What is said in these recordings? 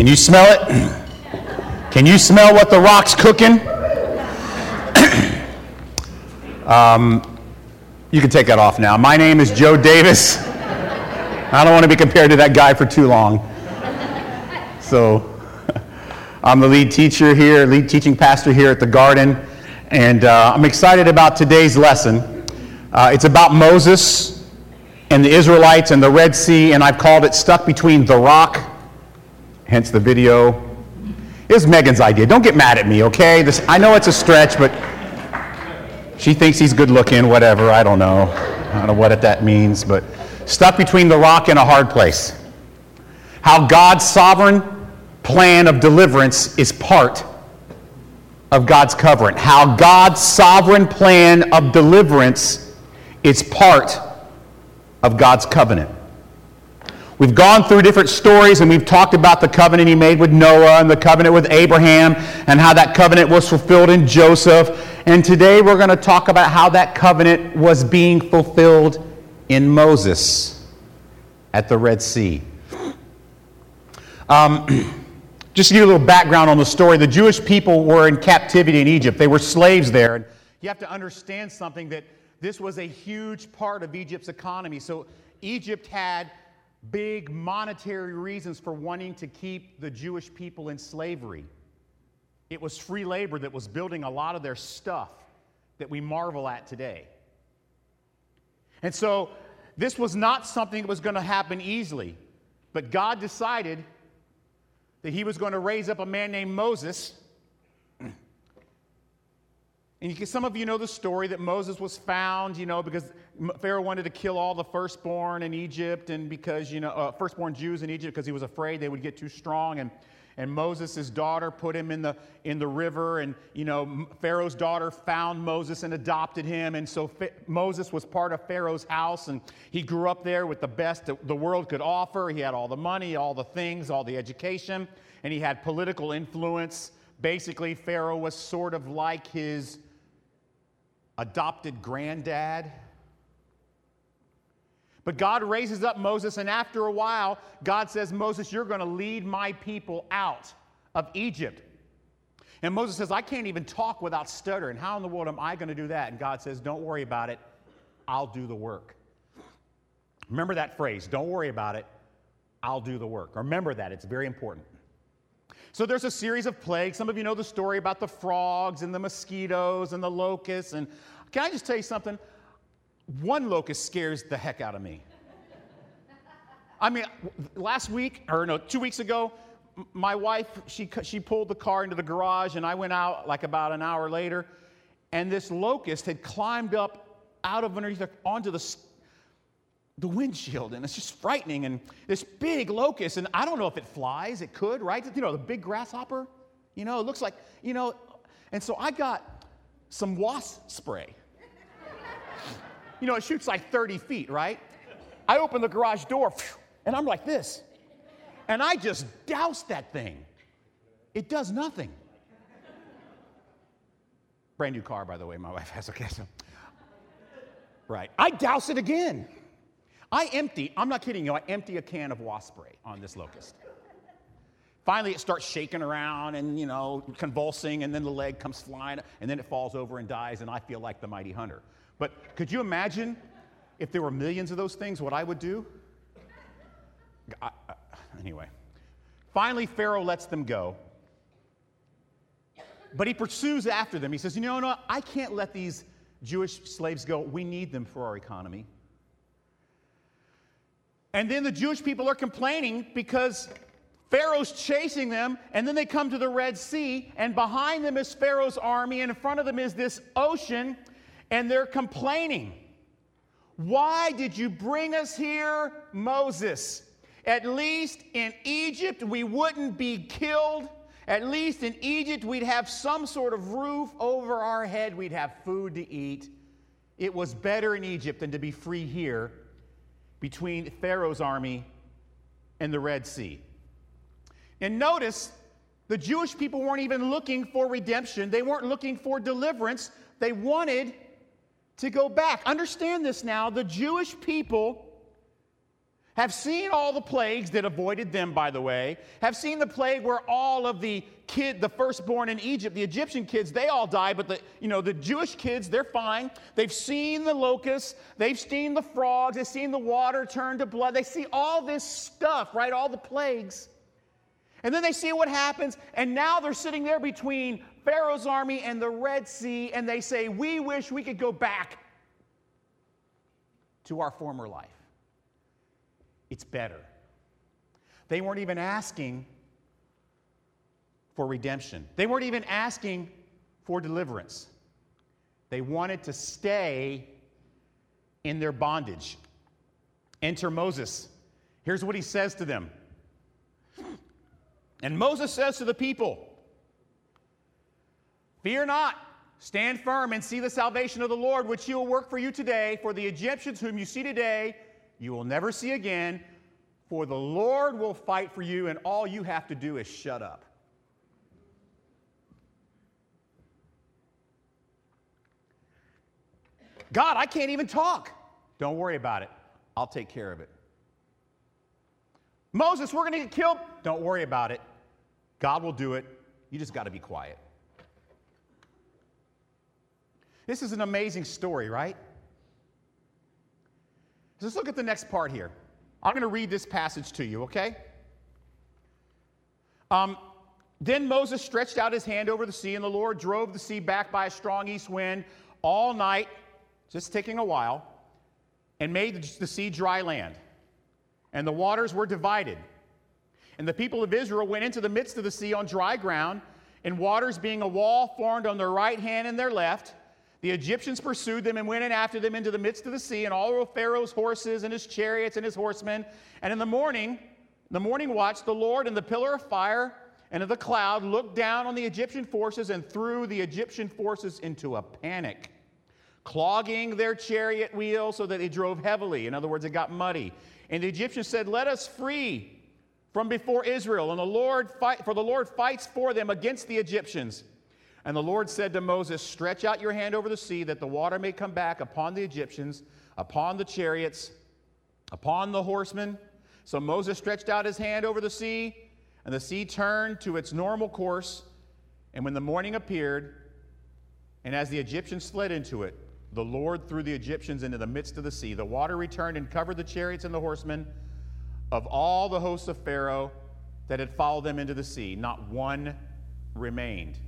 Can you smell it? Can you smell what the rock's cooking? um, you can take that off now. My name is Joe Davis. I don't want to be compared to that guy for too long. So, I'm the lead teacher here, lead teaching pastor here at the Garden, and uh, I'm excited about today's lesson. Uh, it's about Moses and the Israelites and the Red Sea, and I've called it Stuck Between the Rock hence the video. It was Megan's idea. Don't get mad at me, okay? This, I know it's a stretch, but she thinks he's good looking, whatever. I don't know. I don't know what that means, but stuck between the rock and a hard place. How God's sovereign plan of deliverance is part of God's covenant. How God's sovereign plan of deliverance is part of God's covenant. We've gone through different stories and we've talked about the covenant he made with Noah and the covenant with Abraham and how that covenant was fulfilled in Joseph. And today we're going to talk about how that covenant was being fulfilled in Moses at the Red Sea. Um, just to give you a little background on the story, the Jewish people were in captivity in Egypt. They were slaves there. And you have to understand something that this was a huge part of Egypt's economy. So Egypt had big monetary reasons for wanting to keep the Jewish people in slavery. It was free labor that was building a lot of their stuff that we marvel at today. And so this was not something that was going to happen easily, but God decided that He was going to raise up a man named Moses and can, some of you know the story that Moses was found, you know, because Pharaoh wanted to kill all the firstborn in Egypt, and because, you know, uh, firstborn Jews in Egypt, because he was afraid they would get too strong. And, and Moses' daughter put him in the, in the river, and, you know, Pharaoh's daughter found Moses and adopted him. And so Moses was part of Pharaoh's house, and he grew up there with the best that the world could offer. He had all the money, all the things, all the education, and he had political influence. Basically, Pharaoh was sort of like his adopted granddad. But God raises up Moses, and after a while, God says, Moses, you're going to lead my people out of Egypt. And Moses says, I can't even talk without stuttering. How in the world am I going to do that? And God says, Don't worry about it. I'll do the work. Remember that phrase, don't worry about it. I'll do the work. Remember that, it's very important. So there's a series of plagues. Some of you know the story about the frogs and the mosquitoes and the locusts. And can I just tell you something? One locust scares the heck out of me. I mean, last week, or no, two weeks ago, my wife, she, she pulled the car into the garage, and I went out like about an hour later, and this locust had climbed up out of underneath onto the the windshield, and it's just frightening. And this big locust, and I don't know if it flies, it could, right? You know, the big grasshopper, you know, it looks like, you know, and so I got some wasp spray. you know, it shoots like 30 feet, right? I open the garage door, and I'm like this. And I just doused that thing. It does nothing. Brand new car, by the way, my wife has. Okay, so. Right. I douse it again. I empty, I'm not kidding you, I empty a can of wasp spray on this locust. Finally, it starts shaking around and, you know, convulsing, and then the leg comes flying, and then it falls over and dies, and I feel like the mighty hunter. But could you imagine if there were millions of those things, what I would do? I, uh, anyway, finally, Pharaoh lets them go. But he pursues after them. He says, You know, no, I can't let these Jewish slaves go. We need them for our economy. And then the Jewish people are complaining because Pharaoh's chasing them, and then they come to the Red Sea, and behind them is Pharaoh's army, and in front of them is this ocean, and they're complaining. Why did you bring us here, Moses? At least in Egypt we wouldn't be killed. At least in Egypt we'd have some sort of roof over our head, we'd have food to eat. It was better in Egypt than to be free here between Pharaoh's army and the Red Sea. And notice the Jewish people weren't even looking for redemption, they weren't looking for deliverance. They wanted to go back. Understand this now the Jewish people, have seen all the plagues that avoided them, by the way, have seen the plague where all of the kid, the firstborn in Egypt, the Egyptian kids, they all die, but the, you know, the Jewish kids, they're fine. They've seen the locusts, they've seen the frogs, they've seen the water turn to blood. They see all this stuff, right? All the plagues. And then they see what happens, and now they're sitting there between Pharaoh's army and the Red Sea, and they say, We wish we could go back to our former life. It's better. They weren't even asking for redemption, they weren't even asking for deliverance. They wanted to stay in their bondage. Enter Moses. Here's what he says to them. And Moses says to the people, Fear not, stand firm and see the salvation of the Lord, which he will work for you today. For the Egyptians whom you see today, you will never see again, for the Lord will fight for you, and all you have to do is shut up. God, I can't even talk. Don't worry about it. I'll take care of it. Moses, we're going to get killed. Don't worry about it. God will do it. You just got to be quiet. This is an amazing story, right? Let's look at the next part here. I'm going to read this passage to you, okay? Um, then Moses stretched out his hand over the sea, and the Lord drove the sea back by a strong east wind all night, just taking a while, and made the sea dry land. And the waters were divided. And the people of Israel went into the midst of the sea on dry ground, and waters being a wall formed on their right hand and their left. The Egyptians pursued them and went in after them into the midst of the sea, and all of Pharaoh's horses and his chariots and his horsemen. And in the morning, the morning watch, the Lord in the pillar of fire and of the cloud looked down on the Egyptian forces and threw the Egyptian forces into a panic, clogging their chariot wheels so that they drove heavily. In other words, it got muddy. And the Egyptians said, Let us free from before Israel. And the Lord fight, for the Lord fights for them against the Egyptians. And the Lord said to Moses, Stretch out your hand over the sea, that the water may come back upon the Egyptians, upon the chariots, upon the horsemen. So Moses stretched out his hand over the sea, and the sea turned to its normal course. And when the morning appeared, and as the Egyptians fled into it, the Lord threw the Egyptians into the midst of the sea. The water returned and covered the chariots and the horsemen of all the hosts of Pharaoh that had followed them into the sea. Not one remained.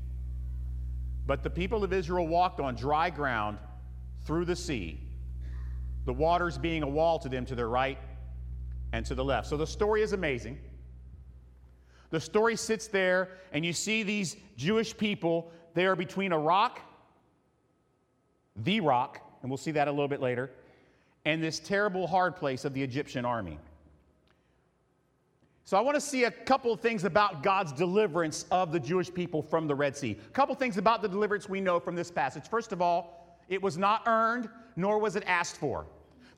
But the people of Israel walked on dry ground through the sea, the waters being a wall to them to their right and to the left. So the story is amazing. The story sits there, and you see these Jewish people. They are between a rock, the rock, and we'll see that a little bit later, and this terrible hard place of the Egyptian army. So I want to see a couple of things about God's deliverance of the Jewish people from the Red Sea. A couple of things about the deliverance we know from this passage. First of all, it was not earned, nor was it asked for.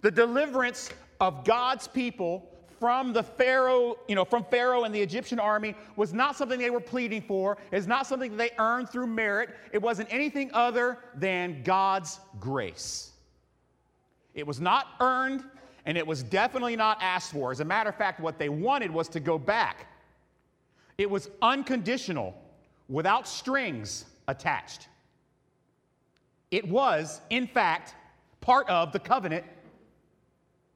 The deliverance of God's people from the Pharaoh, you know, from Pharaoh and the Egyptian army was not something they were pleading for. It's not something they earned through merit. It wasn't anything other than God's grace. It was not earned, and it was definitely not asked for. As a matter of fact, what they wanted was to go back. It was unconditional, without strings attached. It was, in fact, part of the covenant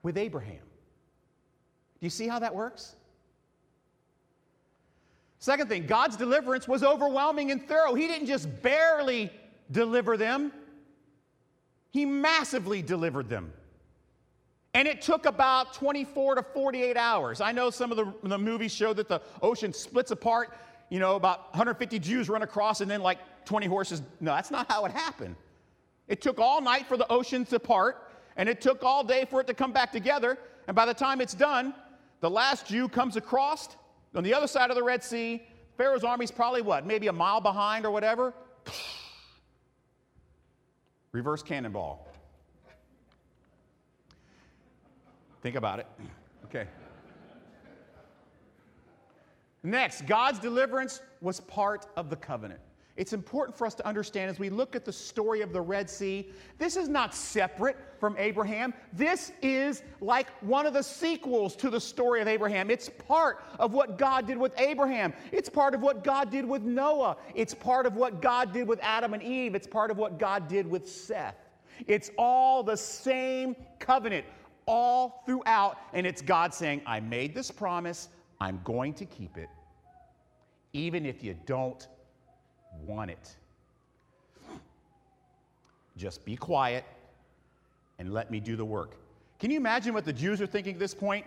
with Abraham. Do you see how that works? Second thing, God's deliverance was overwhelming and thorough. He didn't just barely deliver them, He massively delivered them. And it took about 24 to 48 hours. I know some of the, the movies show that the ocean splits apart, you know, about 150 Jews run across and then like 20 horses. No, that's not how it happened. It took all night for the ocean to part, and it took all day for it to come back together. And by the time it's done, the last Jew comes across on the other side of the Red Sea. Pharaoh's army's probably what, maybe a mile behind or whatever? Reverse cannonball. Think about it. Okay. Next, God's deliverance was part of the covenant. it's important for us to understand as we look at the story of the Red Sea, this is not separate from Abraham. This is like one of the sequels to the story of Abraham. It's part of what God did with Abraham, it's part of what God did with Noah, it's part of what God did with Adam and Eve, it's part of what God did with Seth. It's all the same covenant, all throughout, and it's God saying, I made this promise, I'm going to keep it, even if you don't want it. Just be quiet and let me do the work. Can you imagine what the Jews are thinking at this point?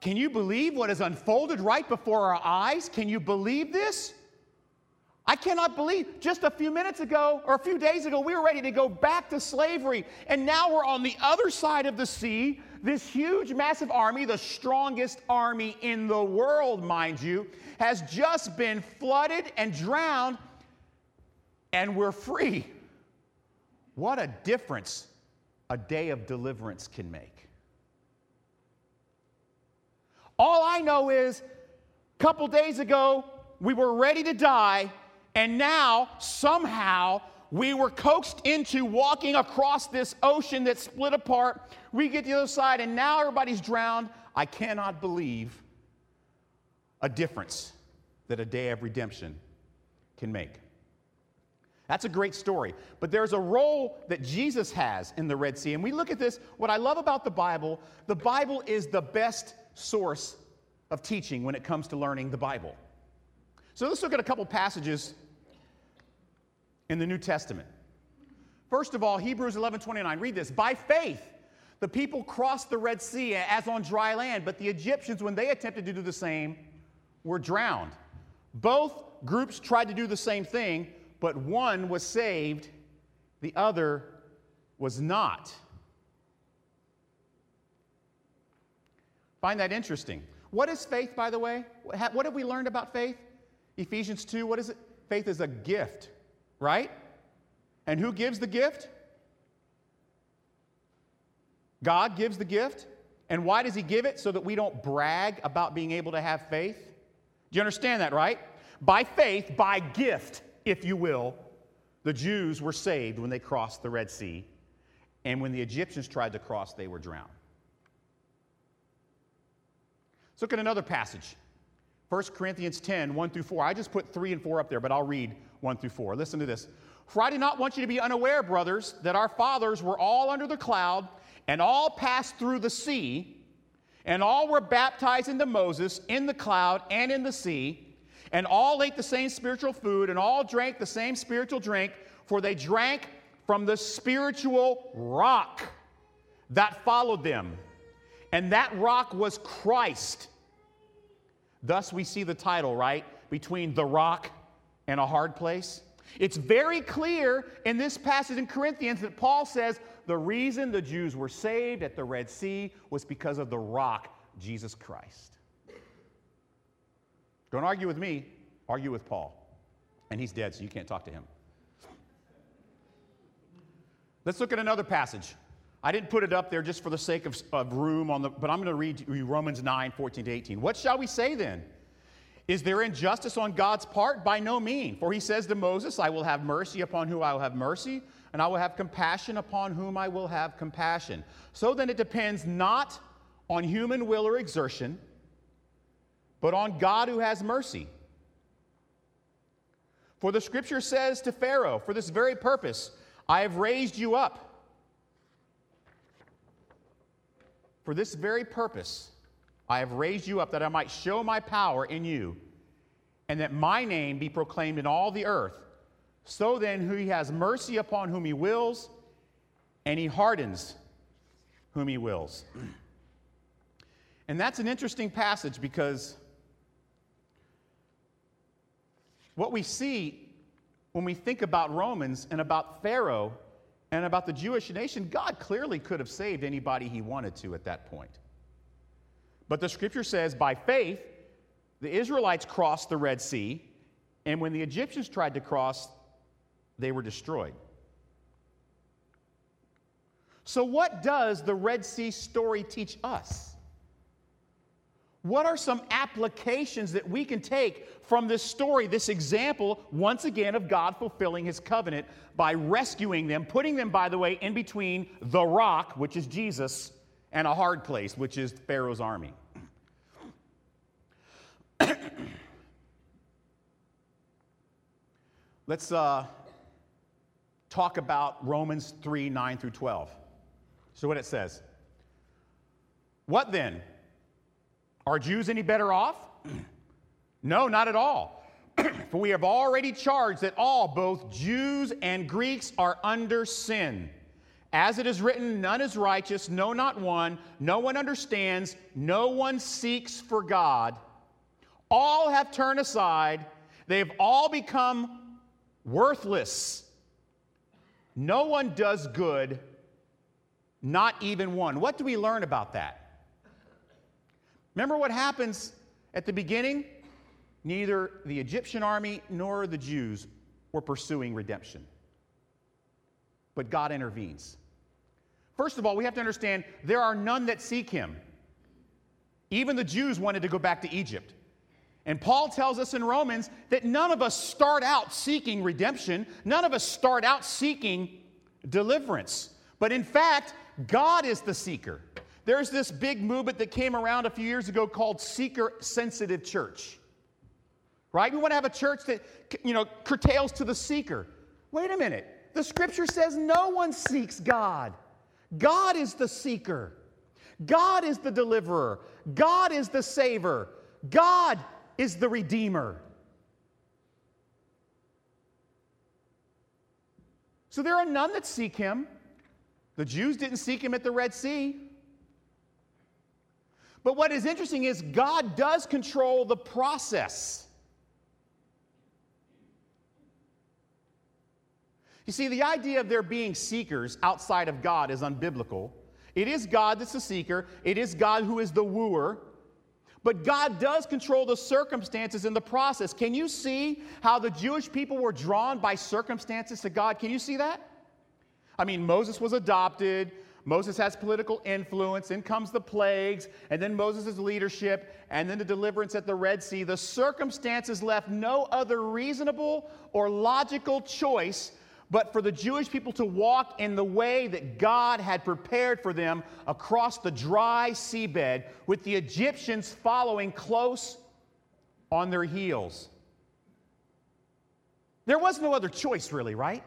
Can you believe what has unfolded right before our eyes? Can you believe this? I cannot believe just a few minutes ago or a few days ago, we were ready to go back to slavery. And now we're on the other side of the sea. This huge, massive army, the strongest army in the world, mind you, has just been flooded and drowned, and we're free. What a difference a day of deliverance can make. All I know is a couple days ago, we were ready to die and now, somehow, we were coaxed into walking across this ocean that split apart. We get to the other side, and now everybody's drowned. I cannot believe a difference that a day of redemption can make. That's a great story. But there's a role that Jesus has in the Red Sea. And we look at this. What I love about the Bible, the Bible is the best source of teaching when it comes to learning the Bible. So let's look at a couple passages in the New Testament. First of all, Hebrews 11 29, read this. By faith, the people crossed the Red Sea as on dry land, but the Egyptians, when they attempted to do the same, were drowned. Both groups tried to do the same thing, but one was saved, the other was not. Find that interesting. What is faith, by the way? What have we learned about faith? Ephesians 2, what is it? Faith is a gift right? And who gives the gift? God gives the gift. And why does He give it? So that we don't brag about being able to have faith? Do you understand that, right? By faith, by gift, if you will, the Jews were saved when they crossed the Red Sea. And when the Egyptians tried to cross, they were drowned. Let's look at another passage 1 Corinthians 10, 1 through 4. I just put 3 and 4 up there, but I'll read 1 through 4. Listen to this. For I do not want you to be unaware, brothers, that our fathers were all under the cloud and all passed through the sea, and all were baptized into Moses in the cloud and in the sea, and all ate the same spiritual food, and all drank the same spiritual drink, for they drank from the spiritual rock that followed them. And that rock was Christ. Thus, we see the title, right? Between the rock and a hard place. It's very clear in this passage in Corinthians that Paul says the reason the Jews were saved at the Red Sea was because of the rock, Jesus Christ. Don't argue with me, argue with Paul. And he's dead, so you can't talk to him. Let's look at another passage. I didn't put it up there just for the sake of, of room on the, but I'm going to read you Romans 9, 14 to 18. What shall we say then? Is there injustice on God's part? By no means. For he says to Moses, I will have mercy upon whom I will have mercy, and I will have compassion upon whom I will have compassion. So then it depends not on human will or exertion, but on God who has mercy. For the scripture says to Pharaoh, For this very purpose, I have raised you up. For this very purpose, I have raised you up that I might show my power in you, and that my name be proclaimed in all the earth. So then, he has mercy upon whom he wills, and he hardens whom he wills. And that's an interesting passage because what we see when we think about Romans and about Pharaoh and about the Jewish nation, God clearly could have saved anybody he wanted to at that point. But the scripture says, by faith, the Israelites crossed the Red Sea, and when the Egyptians tried to cross, they were destroyed. So, what does the Red Sea story teach us? What are some applications that we can take from this story, this example, once again, of God fulfilling his covenant by rescuing them, putting them, by the way, in between the rock, which is Jesus, and a hard place, which is Pharaoh's army? Let's uh, talk about Romans 3 9 through 12. So, what it says. What then? Are Jews any better off? no, not at all. For we have already charged that all, both Jews and Greeks, are under sin. As it is written, none is righteous, no, not one. No one understands, no one seeks for God. All have turned aside, they have all become worthless. No one does good, not even one. What do we learn about that? Remember what happens at the beginning? Neither the Egyptian army nor the Jews were pursuing redemption. But God intervenes. First of all, we have to understand there are none that seek him. Even the Jews wanted to go back to Egypt. And Paul tells us in Romans that none of us start out seeking redemption, none of us start out seeking deliverance. But in fact, God is the seeker. There's this big movement that came around a few years ago called seeker sensitive church. Right? We want to have a church that you know curtails to the seeker. Wait a minute. The scripture says no one seeks God. God is the seeker. God is the deliverer. God is the saver. God is the redeemer. So there are none that seek him. The Jews didn't seek him at the Red Sea. But what is interesting is God does control the process. You see, the idea of there being seekers outside of God is unbiblical. It is God that's the seeker, it is God who is the wooer. But God does control the circumstances in the process. Can you see how the Jewish people were drawn by circumstances to God? Can you see that? I mean, Moses was adopted, Moses has political influence, then comes the plagues, and then Moses' leadership, and then the deliverance at the Red Sea. The circumstances left no other reasonable or logical choice but for the Jewish people to walk in the way that God had prepared for them across the dry seabed, with the Egyptians following close on their heels. There was no other choice, really, right?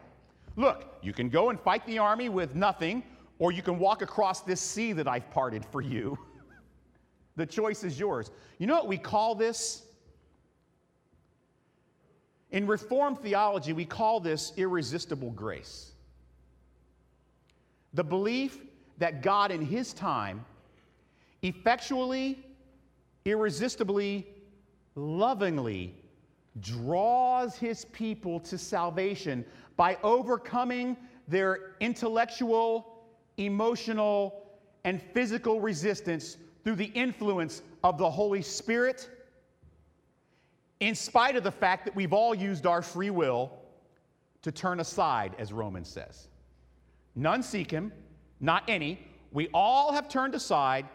Look, you can go and fight the army with nothing, or you can walk across this sea that I've parted for you. the choice is yours. You know what we call this? In Reformed theology, we call this irresistible grace. The belief that God, in His time, effectually, irresistibly, lovingly draws His people to salvation by overcoming their intellectual emotional, and physical resistance through the influence of the Holy Spirit, in spite of the fact that we've all used our free will to turn aside, as Romans says. None seek him, not any. We all have turned aside,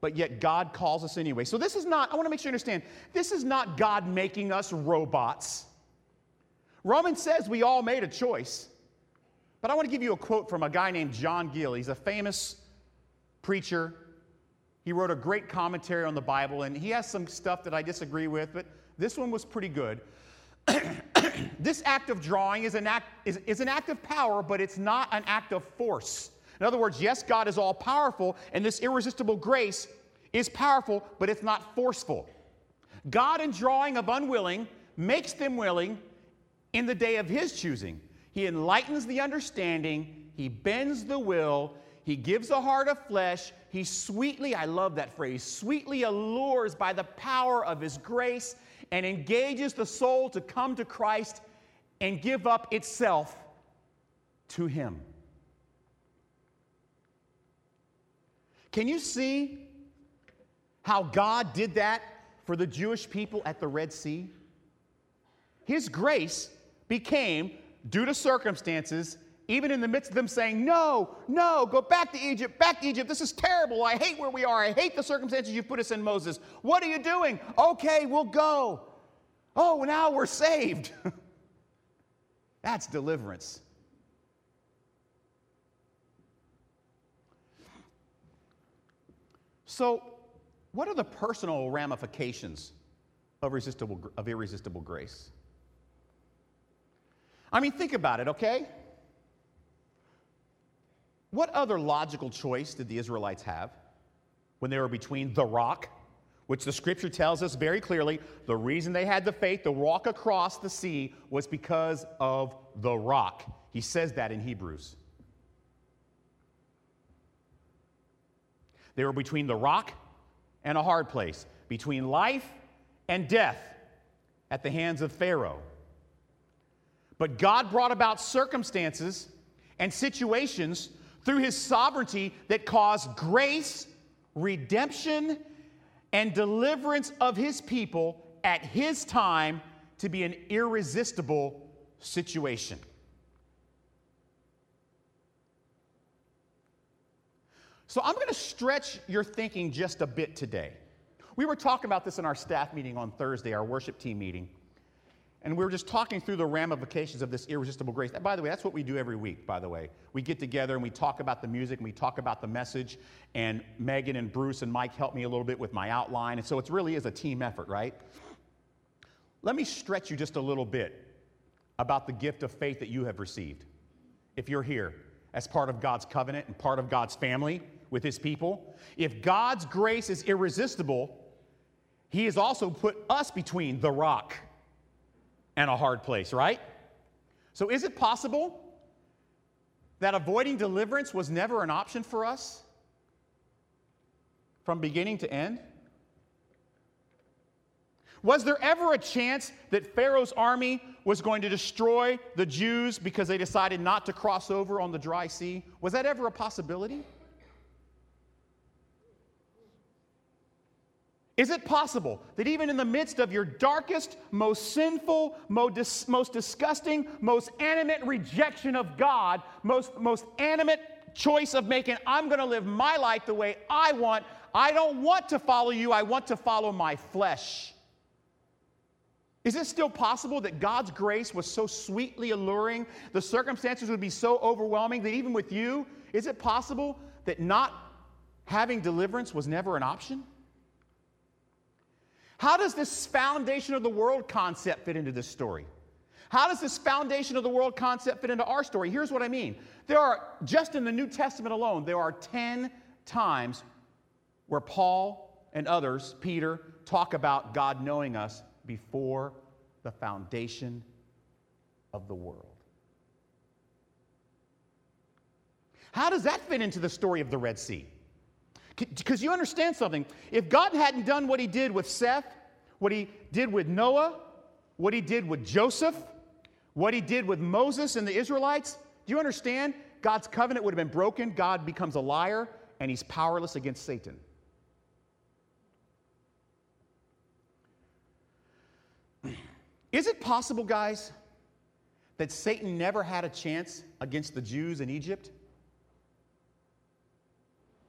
but yet God calls us anyway. So this is not, I want to make sure you understand, this is not God making us robots. Romans says we all made a choice. But I want to give you a quote from a guy named John Gill. He's a famous preacher. He wrote a great commentary on the Bible, and he has some stuff that I disagree with, but this one was pretty good. this act of drawing is an act, is, is an act of power, but it's not an act of force. In other words, yes, God is all powerful, and this irresistible grace is powerful, but it's not forceful. God, in drawing of unwilling, makes them willing in the day of his choosing. He enlightens the understanding, He bends the will, He gives a heart of flesh. He sweetly, I love that phrase, sweetly allures by the power of His grace and engages the soul to come to Christ and give up itself to Him. Can you see how God did that for the Jewish people at the Red Sea? His grace became due to circumstances, even in the midst of them saying, No, no, go back to Egypt, back to Egypt. This is terrible. I hate where we are. I hate the circumstances you've put us in, Moses. What are you doing? Okay, we'll go. Oh, now we're saved. That's deliverance. So, what are the personal ramifications of, resistible, of irresistible grace? I mean, think about it, okay? What other logical choice did the Israelites have when they were between the rock, which the scripture tells us very clearly the reason they had the faith to walk across the sea was because of the rock? He says that in Hebrews. They were between the rock and a hard place, between life and death at the hands of Pharaoh. But God brought about circumstances and situations through his sovereignty that caused grace, redemption, and deliverance of his people at his time to be an irresistible situation. So I'm going to stretch your thinking just a bit today. We were talking about this in our staff meeting on Thursday, our worship team meeting. And we were just talking through the ramifications of this irresistible grace. By the way, that's what we do every week, by the way. We get together and we talk about the music and we talk about the message. And Megan and Bruce and Mike help me a little bit with my outline. And so it really is a team effort, right? Let me stretch you just a little bit about the gift of faith that you have received. If you're here as part of God's covenant and part of God's family with his people, if God's grace is irresistible, he has also put us between the rock and a hard place, right? So, is it possible that avoiding deliverance was never an option for us from beginning to end? Was there ever a chance that Pharaoh's army was going to destroy the Jews because they decided not to cross over on the dry sea? Was that ever a possibility? Is it possible that even in the midst of your darkest, most sinful, most, disgusting, most animate rejection of God, most, most animate choice of making, I'm going to live my life the way I want, I don't want to follow you, I want to follow my flesh? Is it still possible that God's grace was so sweetly alluring, the circumstances would be so overwhelming that even with you, is it possible that not having deliverance was never an option? How does this foundation of the world concept fit into this story? How does this foundation of the world concept fit into our story? Here's what I mean. There are, just in the New Testament alone, there are 10 times where Paul and others, Peter, talk about God knowing us before the foundation of the world. How does that fit into the story of the Red Sea? Because you understand something. If God hadn't done what he did with Seth, what he did with Noah, what he did with Joseph, what he did with Moses and the Israelites, do you understand? God's covenant would have been broken. God becomes a liar, and he's powerless against Satan. Is it possible, guys, that Satan never had a chance against the Jews in Egypt?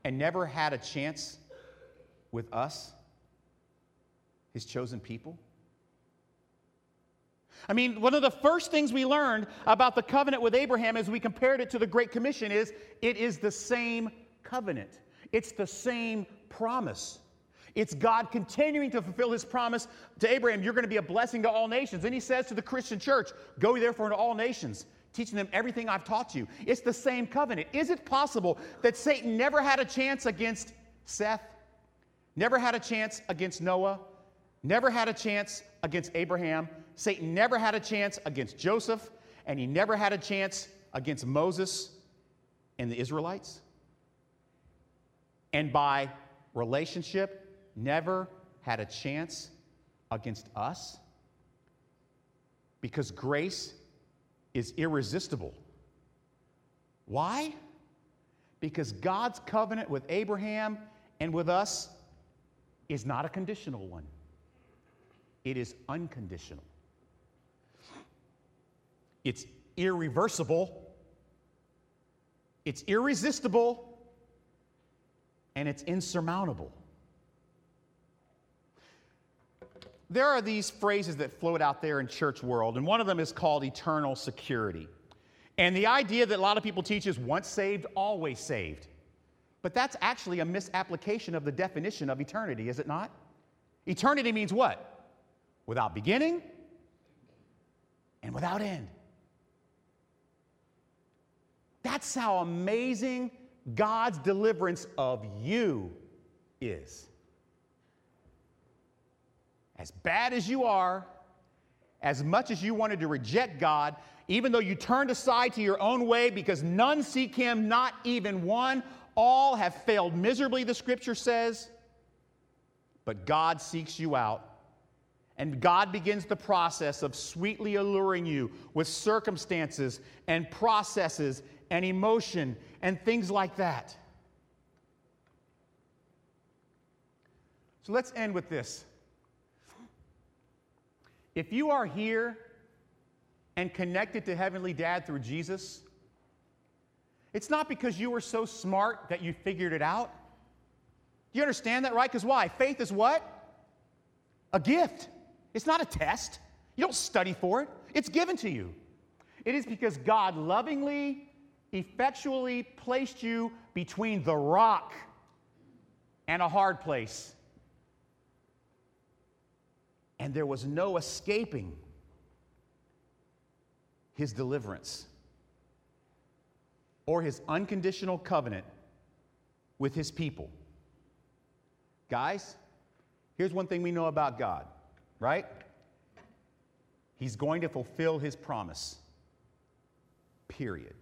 And never had a chance with us, his chosen people? I mean, one of the first things we learned about the covenant with Abraham as we compared it to the Great Commission is it is the same covenant. It's the same promise. It's God continuing to fulfill his promise to Abraham, you're going to be a blessing to all nations. And he says to the Christian church, go therefore into all nations teaching them everything I've taught you. It's the same covenant. Is it possible that Satan never had a chance against Seth, never had a chance against Noah, never had a chance against Abraham? Satan never had a chance against Joseph, and he never had a chance against Moses and the Israelites? And by relationship, never had a chance against us? Because grace is irresistible. Why? Because God's covenant with Abraham and with us is not a conditional one, it is unconditional. It's irreversible, it's irresistible, and it's insurmountable. There are these phrases that float out there in church world, and one of them is called eternal security. And the idea that a lot of people teach is once saved, always saved. But that's actually a misapplication of the definition of eternity, is it not? Eternity means what? Without beginning and without end. That's how amazing God's deliverance of you is. As bad as you are, as much as you wanted to reject God, even though you turned aside to your own way because none seek Him, not even one, all have failed miserably, the scripture says. But God seeks you out. And God begins the process of sweetly alluring you with circumstances and processes and emotion and things like that. So let's end with this. If you are here and connected to Heavenly Dad through Jesus, it's not because you were so smart that you figured it out. Do you understand that, right? Because why? Faith is what? A gift. It's not a test. You don't study for it, it's given to you. It is because God lovingly, effectually placed you between the rock and a hard place. And there was no escaping his deliverance or his unconditional covenant with his people. Guys, here's one thing we know about God, right? He's going to fulfill his promise. Period.